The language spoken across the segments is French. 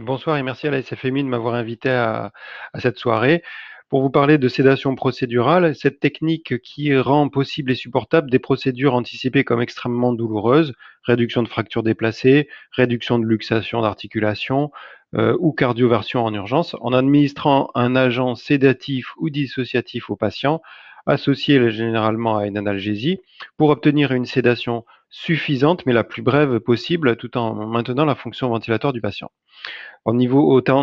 Bonsoir et merci à la SFMI de m'avoir invité à, cette soirée. Pour vous parler de sédation procédurale, cette technique qui rend possible et supportable des procédures anticipées comme extrêmement douloureuses, réduction de fractures déplacées, réduction de luxation d'articulation euh, ou cardioversion en urgence, en administrant un agent sédatif ou dissociatif au patient, associé généralement à une analgésie, pour obtenir une sédation suffisante mais la plus brève possible tout en maintenant la fonction ventilatoire du patient. En,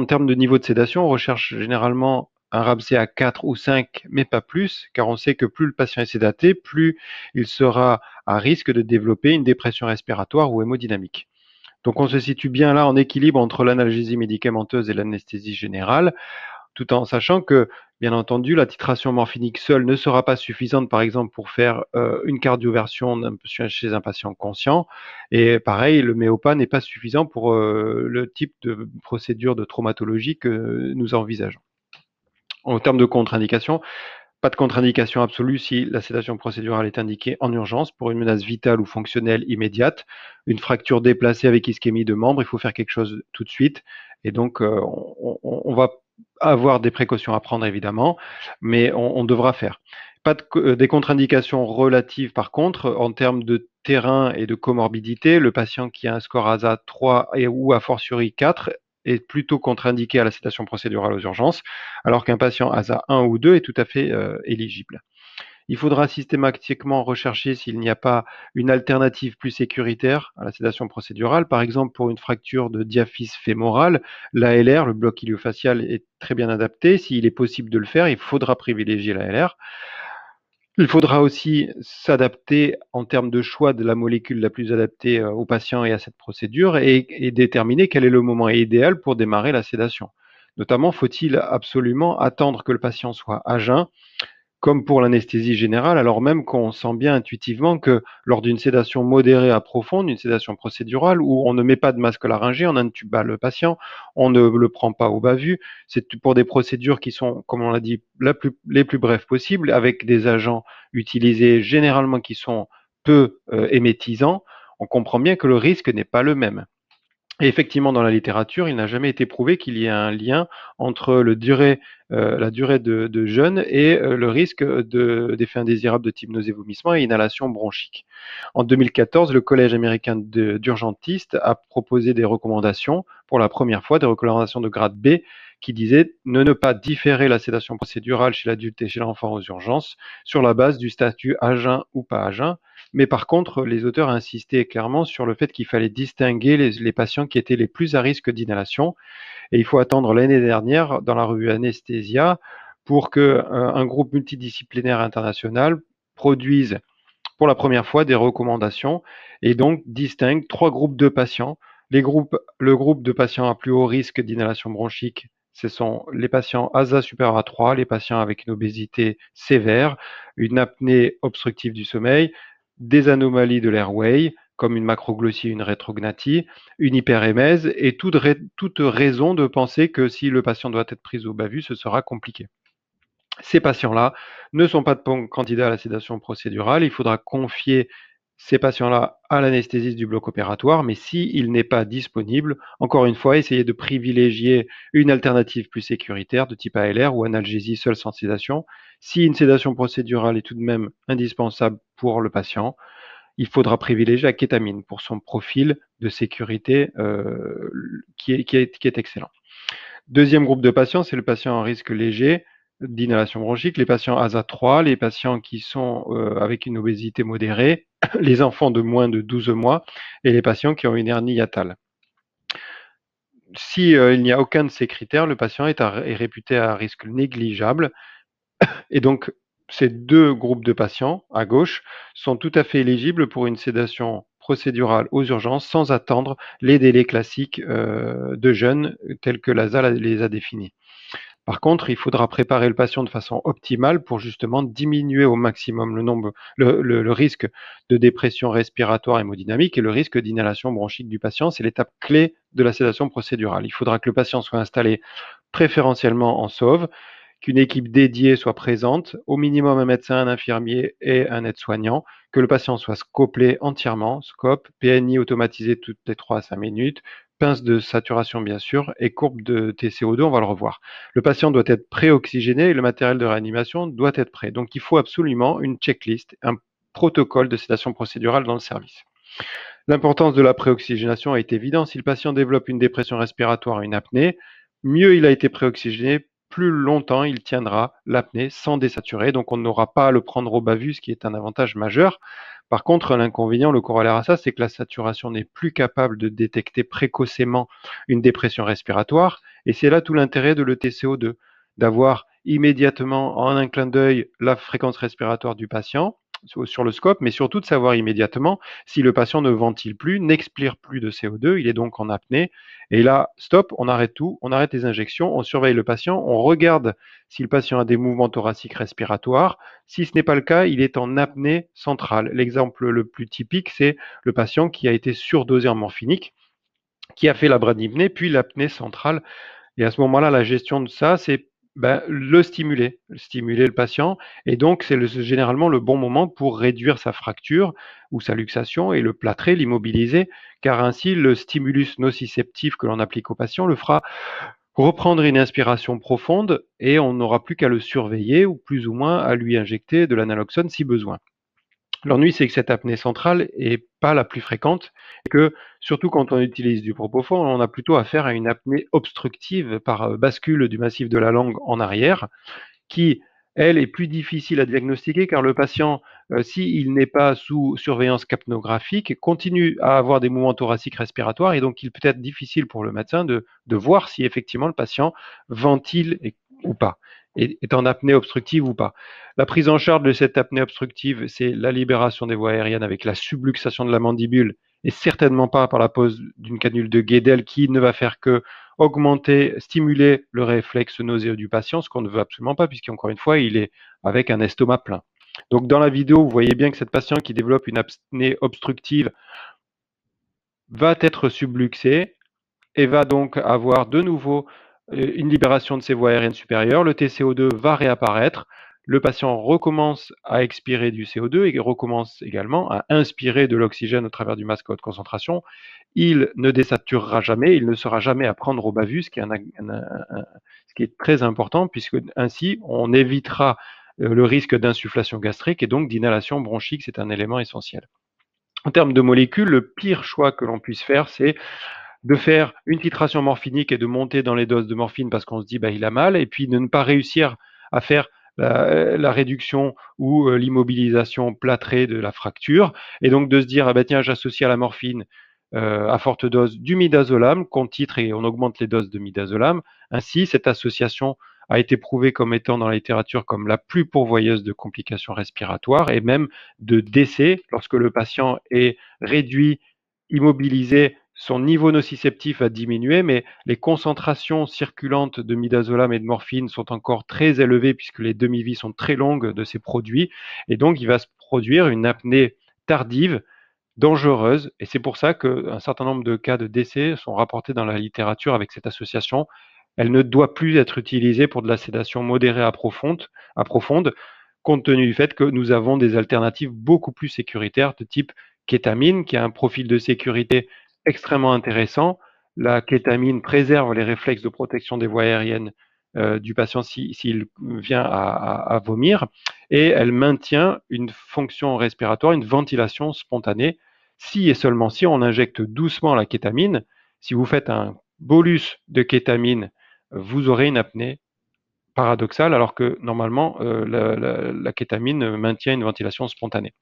termes de niveau de sédation, on recherche généralement un RABC à 4 ou 5, mais pas plus, car on sait que plus le patient est sédaté, plus il sera à risque de développer une dépression respiratoire ou hémodynamique. Donc on se situe bien là en équilibre entre l'analgésie médicamenteuse et l'anesthésie générale, tout en sachant que, bien entendu, la titration morphinique seule ne sera pas suffisante, par exemple, pour faire euh, une cardioversion chez un patient conscient. Et pareil, le méopa n'est pas suffisant pour euh, le type de procédure de traumatologie que nous envisageons. En termes de contre-indication, pas de contre-indication absolue si la sédation procédurale est indiquée en urgence pour une menace vitale ou fonctionnelle immédiate. Une fracture déplacée avec ischémie de membre, il faut faire quelque chose tout de suite. Et donc, euh, on, va avoir des précautions à prendre évidemment, mais on, devra faire. Pas euh, des contre-indications relatives par contre en termes de terrain et de comorbidité. Le patient qui a un score ASA 3 et, ou a fortiori 4 est plutôt contre-indiqué à la sédation procédurale aux urgences, alors qu'un patient ASA 1 ou 2 est tout à fait euh, éligible. Il faudra systématiquement rechercher s'il n'y a pas une alternative plus sécuritaire à la sédation procédurale. Par exemple, pour une fracture de diaphyse fémorale, l'ALR, le bloc iliofacial, est très bien adapté. S'il est possible de le faire, il faudra privilégier l'ALR. Il faudra aussi s'adapter en termes de choix de la molécule la plus adaptée euh, au patient et à cette procédure et, déterminer quel est le moment idéal pour démarrer la sédation. Notamment, faut-il absolument attendre que le patient soit à jeun comme pour l'anesthésie générale, alors même qu'on sent bien intuitivement que lors d'une sédation modérée à profonde, une sédation procédurale, où on ne met pas de masque laryngé, on intube pas le patient, on ne le prend pas au bas-vu, c'est pour des procédures qui sont, comme on l'a dit, les plus brèves possibles, avec des agents utilisés généralement qui sont peu euh, émétisants, on comprend bien que le risque n'est pas le même. Et effectivement, dans la littérature, il n'a jamais été prouvé qu'il y ait un lien entre euh, la durée de, jeûne et euh, le risque d'effets indésirables de type nausée-vomissement et inhalation bronchique. En 2014, le Collège américain d'urgentistes a proposé des recommandations, pour la première fois, des recommandations de grade B, qui disaient ne ne pas différer la sédation procédurale chez l'adulte et chez l'enfant aux urgences sur la base du statut à jeun ou pas à jeun, mais par contre, les auteurs insistaient clairement sur le fait qu'il fallait distinguer les, patients qui étaient les plus à risque d'inhalation. Et il faut attendre l'année dernière, dans la revue Anesthésia, pour qu'un euh, groupe multidisciplinaire international produise pour la première fois des recommandations et donc distingue trois groupes de patients. Les groupes, le groupe de patients à plus haut risque d'inhalation bronchique, ce sont les patients ASA supérieur à 3, les patients avec une obésité sévère, une apnée obstructive du sommeil, des anomalies de l'airway, comme une macroglossie, une rétrognathie, une hyperémèse, et toute, raison de penser que si le patient doit être pris au bas-vu, ce sera compliqué. Ces patients-là ne sont pas de candidats à la sédation procédurale. Il faudra confier ces patients-là à l'anesthésiste du bloc opératoire, mais s'il n'est pas disponible, encore une fois, essayez de privilégier une alternative plus sécuritaire de type ALR ou analgésie seule sans sédation. Si une sédation procédurale est tout de même indispensable pour le patient, il faudra privilégier la kétamine pour son profil de sécurité euh, qui, est, qui, est, excellent. Deuxième groupe de patients, c'est le patient en risque léger d'inhalation bronchique, les patients ASA 3, les patients qui sont euh, avec une obésité modérée, les enfants de moins de 12 mois et les patients qui ont une hernie hiatale. Si euh, n'y a aucun de ces critères, le patient est, est réputé à risque négligeable et donc ces deux groupes de patients à gauche sont tout à fait éligibles pour une sédation procédurale aux urgences sans attendre les délais classiques euh, de jeûne tels que l'ASA les a définis. Par contre, il faudra préparer le patient de façon optimale pour justement diminuer au maximum le, risque de dépression respiratoire hémodynamique et le risque d'inhalation bronchique du patient. C'est l'étape clé de la sédation procédurale. Il faudra que le patient soit installé préférentiellement en sauve, qu'une équipe dédiée soit présente, au minimum un médecin, un infirmier et un aide-soignant, que le patient soit scopé entièrement, scope, PNI automatisé toutes les 3 à 5 minutes, pince de saturation bien sûr et courbe de TCO2, on va le revoir. Le patient doit être pré-oxygéné et le matériel de réanimation doit être prêt. Donc il faut absolument une checklist, un protocole de sédation procédurale dans le service. L'importance de la préoxygénation est évidente. Si le patient développe une dépression respiratoire, une apnée, mieux il a été préoxygéné, plus longtemps il tiendra l'apnée sans désaturer. Donc on n'aura pas à le prendre au bavus, ce qui est un avantage majeur. Par contre, l'inconvénient, le corollaire à ça, c'est que la saturation n'est plus capable de détecter précocement une dépression respiratoire. Et c'est là tout l'intérêt de l'ETCO2, d'avoir immédiatement en un clin d'œil la fréquence respiratoire du patient sur le scope, mais surtout de savoir immédiatement si le patient ne ventile plus, n'expire plus de CO2, il est donc en apnée. Et là, stop, on arrête tout, on arrête les injections, on surveille le patient, on regarde si le patient a des mouvements thoraciques respiratoires. Si ce n'est pas le cas, il est en apnée centrale. L'exemple le plus typique, c'est le patient qui a été surdosé en morphinique, qui a fait la bradypnée, puis l'apnée centrale. Et à ce moment-là, la gestion de ça, c'est ben, le stimuler, stimuler le patient. Et donc, c'est généralement le bon moment pour réduire sa fracture ou sa luxation et le plâtrer, l'immobiliser, car ainsi, le stimulus nociceptif que l'on applique au patient le fera reprendre une inspiration profonde et on n'aura plus qu'à le surveiller ou plus ou moins à lui injecter de l'analoxone si besoin. L'ennui, c'est que cette apnée centrale est pas la plus fréquente et que, surtout quand on utilise du propofol, on a plutôt affaire à une apnée obstructive par euh, bascule du massif de la langue en arrière, qui, elle, est plus difficile à diagnostiquer car le patient, euh, s'il n'est pas sous surveillance capnographique, continue à avoir des mouvements thoraciques respiratoires et donc il peut être difficile pour le médecin de, de voir si effectivement le patient ventile ou pas est, en apnée obstructive ou pas. La prise en charge de cette apnée obstructive, c'est la libération des voies aériennes avec la subluxation de la mandibule et certainement pas par la pose d'une canule de Guédel qui ne va faire que augmenter, stimuler le réflexe nauséeux du patient, ce qu'on ne veut absolument pas puisqu'encore une fois, il est avec un estomac plein. Donc dans la vidéo, vous voyez bien que cette patiente qui développe une apnée obstructive va être subluxée et va donc avoir de nouveau une libération de ses voies aériennes supérieures, le TCO2 va réapparaître, le patient recommence à expirer du CO2 et recommence également à inspirer de l'oxygène au travers du masque à haute concentration. Il ne désaturera jamais, il ne sera jamais à prendre au bavus, ce qui est, ce qui est très important, puisque ainsi on évitera euh, le risque d'insufflation gastrique et donc d'inhalation bronchique, c'est un élément essentiel. En termes de molécules, le pire choix que l'on puisse faire, c'est de faire une titration morphinique et de monter dans les doses de morphine parce qu'on se dit bah, il a mal, et puis de ne pas réussir à faire la, réduction ou euh, l'immobilisation plâtrée de la fracture, et donc de se dire ah bah, tiens j'associe à la morphine euh, à forte dose du midazolam qu'on titre et on augmente les doses de midazolam. Ainsi, cette association a été prouvée comme étant dans la littérature comme la plus pourvoyeuse de complications respiratoires et même de décès lorsque le patient est réduit, immobilisé son niveau nociceptif a diminué, mais les concentrations circulantes de midazolam et de morphine sont encore très élevées puisque les demi-vies sont très longues de ces produits. Et donc, il va se produire une apnée tardive, dangereuse. Et c'est pour ça qu'un certain nombre de cas de décès sont rapportés dans la littérature avec cette association. Elle ne doit plus être utilisée pour de la sédation modérée à profonde, à profonde compte tenu du fait que nous avons des alternatives beaucoup plus sécuritaires de type kétamine, qui a un profil de sécurité extrêmement intéressant. La kétamine préserve les réflexes de protection des voies aériennes euh, du patient s'il vient à, vomir et elle maintient une fonction respiratoire, une ventilation spontanée. Si et seulement si on injecte doucement la kétamine, si vous faites un bolus de kétamine, vous aurez une apnée paradoxale alors que normalement euh, la, la kétamine maintient une ventilation spontanée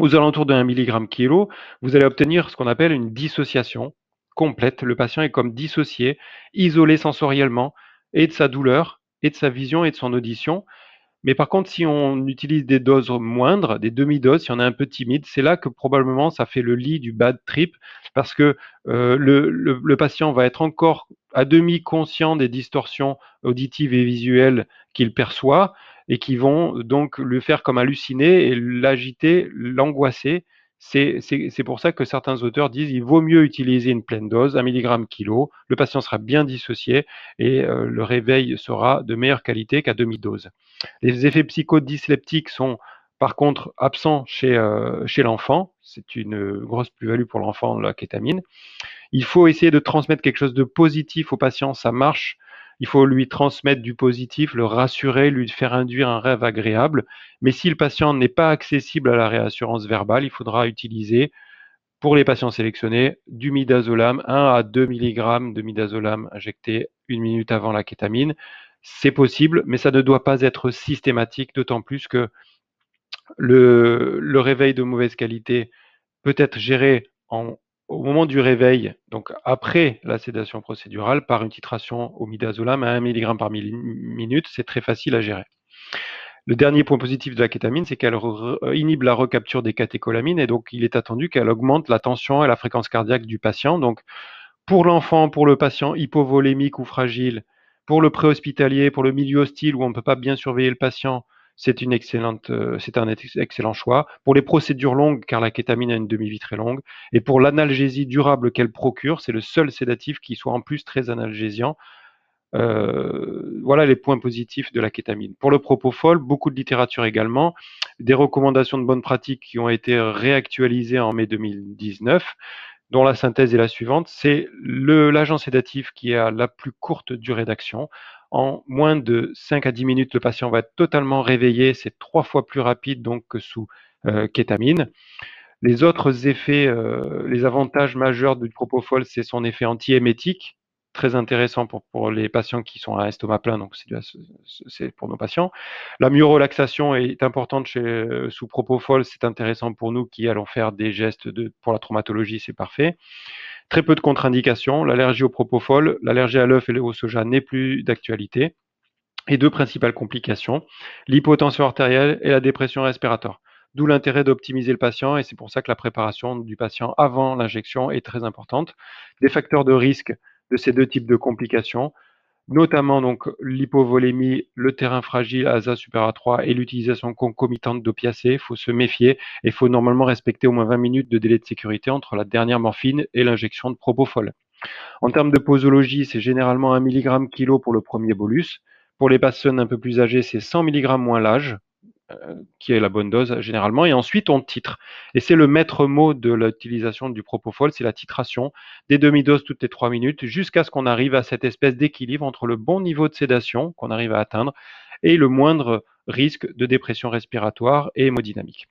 aux alentours de 1 mg kilo, vous allez obtenir ce qu'on appelle une dissociation complète. Le patient est comme dissocié, isolé sensoriellement, et de sa douleur, et de sa vision, et de son audition. Mais par contre, si on utilise des doses moindres, des demi-doses, si on est un peu timide, c'est là que probablement ça fait le lit du bad trip, parce que euh, le, le, patient va être encore à demi conscient des distorsions auditives et visuelles qu'il perçoit, et qui vont donc le faire comme halluciner et l'agiter, l'angoisser, C'est pour ça que certains auteurs disent il vaut mieux utiliser une pleine dose, 1 mg kilo, le patient sera bien dissocié et euh, le réveil sera de meilleure qualité qu'à demi-dose. Les effets psychodysleptiques sont par contre absents chez, euh, chez l'enfant, c'est une grosse plus-value pour l'enfant, la kétamine. Il faut essayer de transmettre quelque chose de positif au patient, ça marche il faut lui transmettre du positif, le rassurer, lui faire induire un rêve agréable. Mais si le patient n'est pas accessible à la réassurance verbale, il faudra utiliser pour les patients sélectionnés du midazolam, 1 à 2 mg de midazolam injecté une minute avant la kétamine. C'est possible, mais ça ne doit pas être systématique, d'autant plus que le, le réveil de mauvaise qualité peut être géré en au moment du réveil, donc après la sédation procédurale, par une titration au midazolam à 1 mg par minute, c'est très facile à gérer. Le dernier point positif de la kétamine, c'est qu'elle inhibe la recapture des catécholamines et donc il est attendu qu'elle augmente la tension et la fréquence cardiaque du patient. Donc pour l'enfant, pour le patient hypovolémique ou fragile, pour le préhospitalier, pour le milieu hostile où on ne peut pas bien surveiller le patient, euh, c'est un excellent choix. Pour les procédures longues, car la kétamine a une demi-vie très longue, et pour l'analgésie durable qu'elle procure, c'est le seul sédatif qui soit en plus très analgésiant. Euh, voilà les points positifs de la kétamine. Pour le propofol, beaucoup de littérature également, des recommandations de bonnes pratiques qui ont été réactualisées en mai 2019 dont la synthèse est la suivante, c'est l'agent sédatif qui a la plus courte durée d'action. En moins de 5 à 10 minutes, le patient va être totalement réveillé. C'est trois fois plus rapide que sous euh, kétamine. Les autres effets, euh, les avantages majeurs du propofol, c'est son effet antiémétique, très intéressant pour, pour, les patients qui sont à estomac plein, donc c'est pour nos patients. La myorelaxation est importante chez, euh, sous propofol, c'est intéressant pour nous qui allons faire des gestes de, pour la traumatologie, c'est parfait. Très peu de contre-indications. L'allergie au propofol, l'allergie à l'œuf et au soja n'est plus d'actualité. Et deux principales complications, l'hypotension artérielle et la dépression respiratoire. D'où l'intérêt d'optimiser le patient et c'est pour ça que la préparation du patient avant l'injection est très importante. Des facteurs de risque de ces deux types de complications, notamment donc l'hypovolémie, le terrain fragile ASA supérieur à 3 et l'utilisation concomitante d'opiacés. Il faut se méfier et il faut normalement respecter au moins 20 minutes de délai de sécurité entre la dernière morphine et l'injection de propofol. En termes de posologie, c'est généralement 1 mg kilo pour le premier bolus. Pour les personnes un peu plus âgées, c'est 100 mg moins l'âge, qui est la bonne dose généralement, et ensuite on titre. Et c'est le maître mot de l'utilisation du propofol, c'est la titration des demi-doses toutes les trois minutes, jusqu'à ce qu'on arrive à cette espèce d'équilibre entre le bon niveau de sédation qu'on arrive à atteindre et le moindre risque de dépression respiratoire et hémodynamique.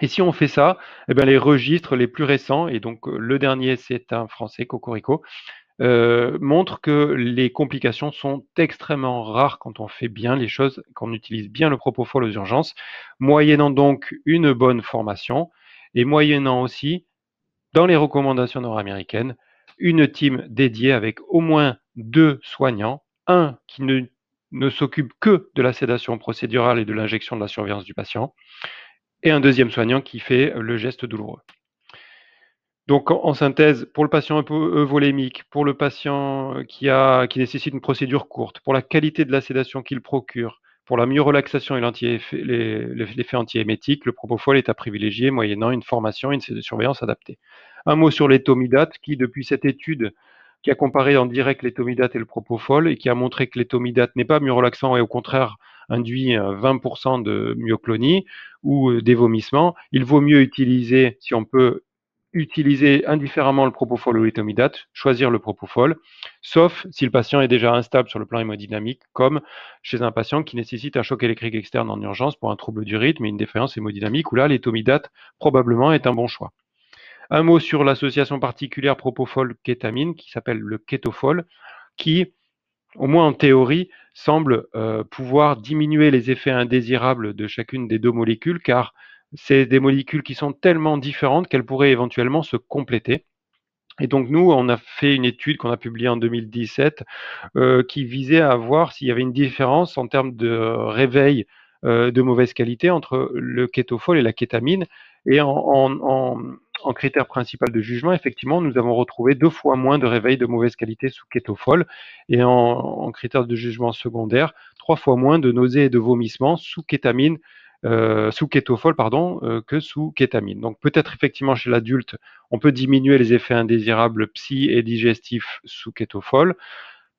Et si on fait ça, eh bien les registres les plus récents, et donc euh, le dernier c'est un français, Cocorico, euh, montre que les complications sont extrêmement rares quand on fait bien les choses, quand on utilise bien le propofol aux urgences, moyennant donc une bonne formation et moyennant aussi, dans les recommandations nord-américaines, une team dédiée avec au moins deux soignants, un qui ne s'occupe que de la sédation procédurale et de l'injection de la surveillance du patient, et un deuxième soignant qui fait le geste douloureux. Donc, en, synthèse, pour le patient volémique, pour le patient euh, qui, nécessite une procédure courte, pour la qualité de la sédation qu'il procure, pour la mieux relaxation et l'effet antiémétique, le propofol est à privilégier moyennant une formation et une surveillance adaptée. Un mot sur l'étomidate, qui, depuis cette étude qui a comparé en direct l'étomidate et le propofol et qui a montré que l'étomidate n'est pas mieux relaxant et au contraire induit 20% de myoclonie ou euh, des vomissements, il vaut mieux utiliser, si on peut, utiliser indifféremment le propofol ou l'étomidate, choisir le propofol, sauf si le patient est déjà instable sur le plan hémodynamique, comme chez un patient qui nécessite un choc électrique externe en urgence pour un trouble du rythme et une défaillance hémodynamique, où là, l'étomidate probablement est un bon choix. Un mot sur l'association particulière propofol-kétamine, qui s'appelle le kétofol, qui, au moins en théorie, semble euh, pouvoir diminuer les effets indésirables de chacune des deux molécules, car c'est des molécules qui sont tellement différentes qu'elles pourraient éventuellement se compléter. Et donc nous, on a fait une étude qu'on a publiée en 2017 euh, qui visait à voir s'il y avait une différence en termes de réveil euh, de mauvaise qualité entre le kétofol et la kétamine. Et en, critère principal de jugement, effectivement, nous avons retrouvé deux fois moins de réveil de mauvaise qualité sous kétofol et en, en critère de jugement secondaire, trois fois moins de nausées et de vomissements sous kétamine euh, sous kétophole pardon, euh, que sous kétamine. Donc peut-être effectivement chez l'adulte, on peut diminuer les effets indésirables psy et digestifs sous kétophole.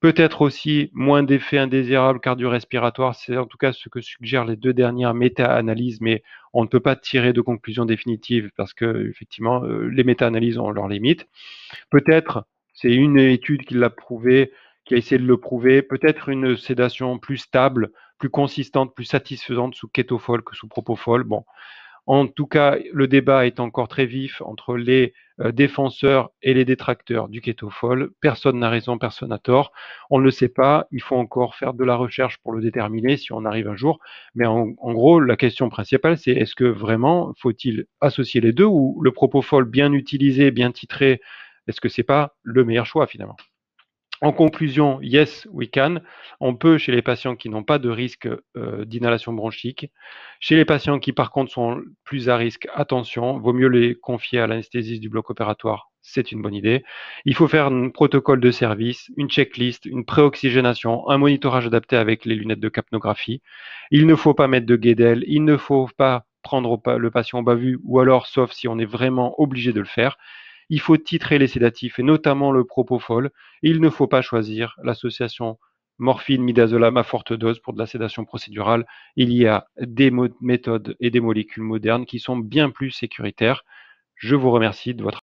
Peut-être aussi moins d'effets indésirables cardio-respiratoires, c'est en tout cas ce que suggèrent les deux dernières méta-analyses, mais on ne peut pas tirer de conclusion définitive parce que effectivement euh, les méta-analyses ont leurs limites. Peut-être, c'est une étude qui l'a prouvé, qui a essayé de le prouver, peut-être une sédation plus stable, plus consistante, plus satisfaisante sous kétophole que sous propofol. Bon, en tout cas, le débat est encore très vif entre les euh, défenseurs et les détracteurs du kétophole. Personne n'a raison, personne n'a tort. On ne le sait pas. Il faut encore faire de la recherche pour le déterminer si on arrive un jour. Mais en, en gros, la question principale, c'est est-ce que vraiment faut-il associer les deux ou le propofol bien utilisé, bien titré, est-ce que c'est pas le meilleur choix finalement? En conclusion, yes, we can. On peut chez les patients qui n'ont pas de risque euh, d'inhalation bronchique. Chez les patients qui par contre sont plus à risque, attention, vaut mieux les confier à l'anesthésiste du bloc opératoire. C'est une bonne idée. Il faut faire un protocole de service, une checklist, une préoxygénation, un monitorage adapté avec les lunettes de capnographie. Il ne faut pas mettre de guédel, il ne faut pas prendre le patient au bas vu, ou alors, sauf si on est vraiment obligé de le faire, il faut titrer les sédatifs et notamment le propofol. il ne faut pas choisir l'association morphine-midazolam à forte dose pour de la sédation procédurale. Il y a des méthodes et des molécules modernes qui sont bien plus sécuritaires. Je vous remercie de votre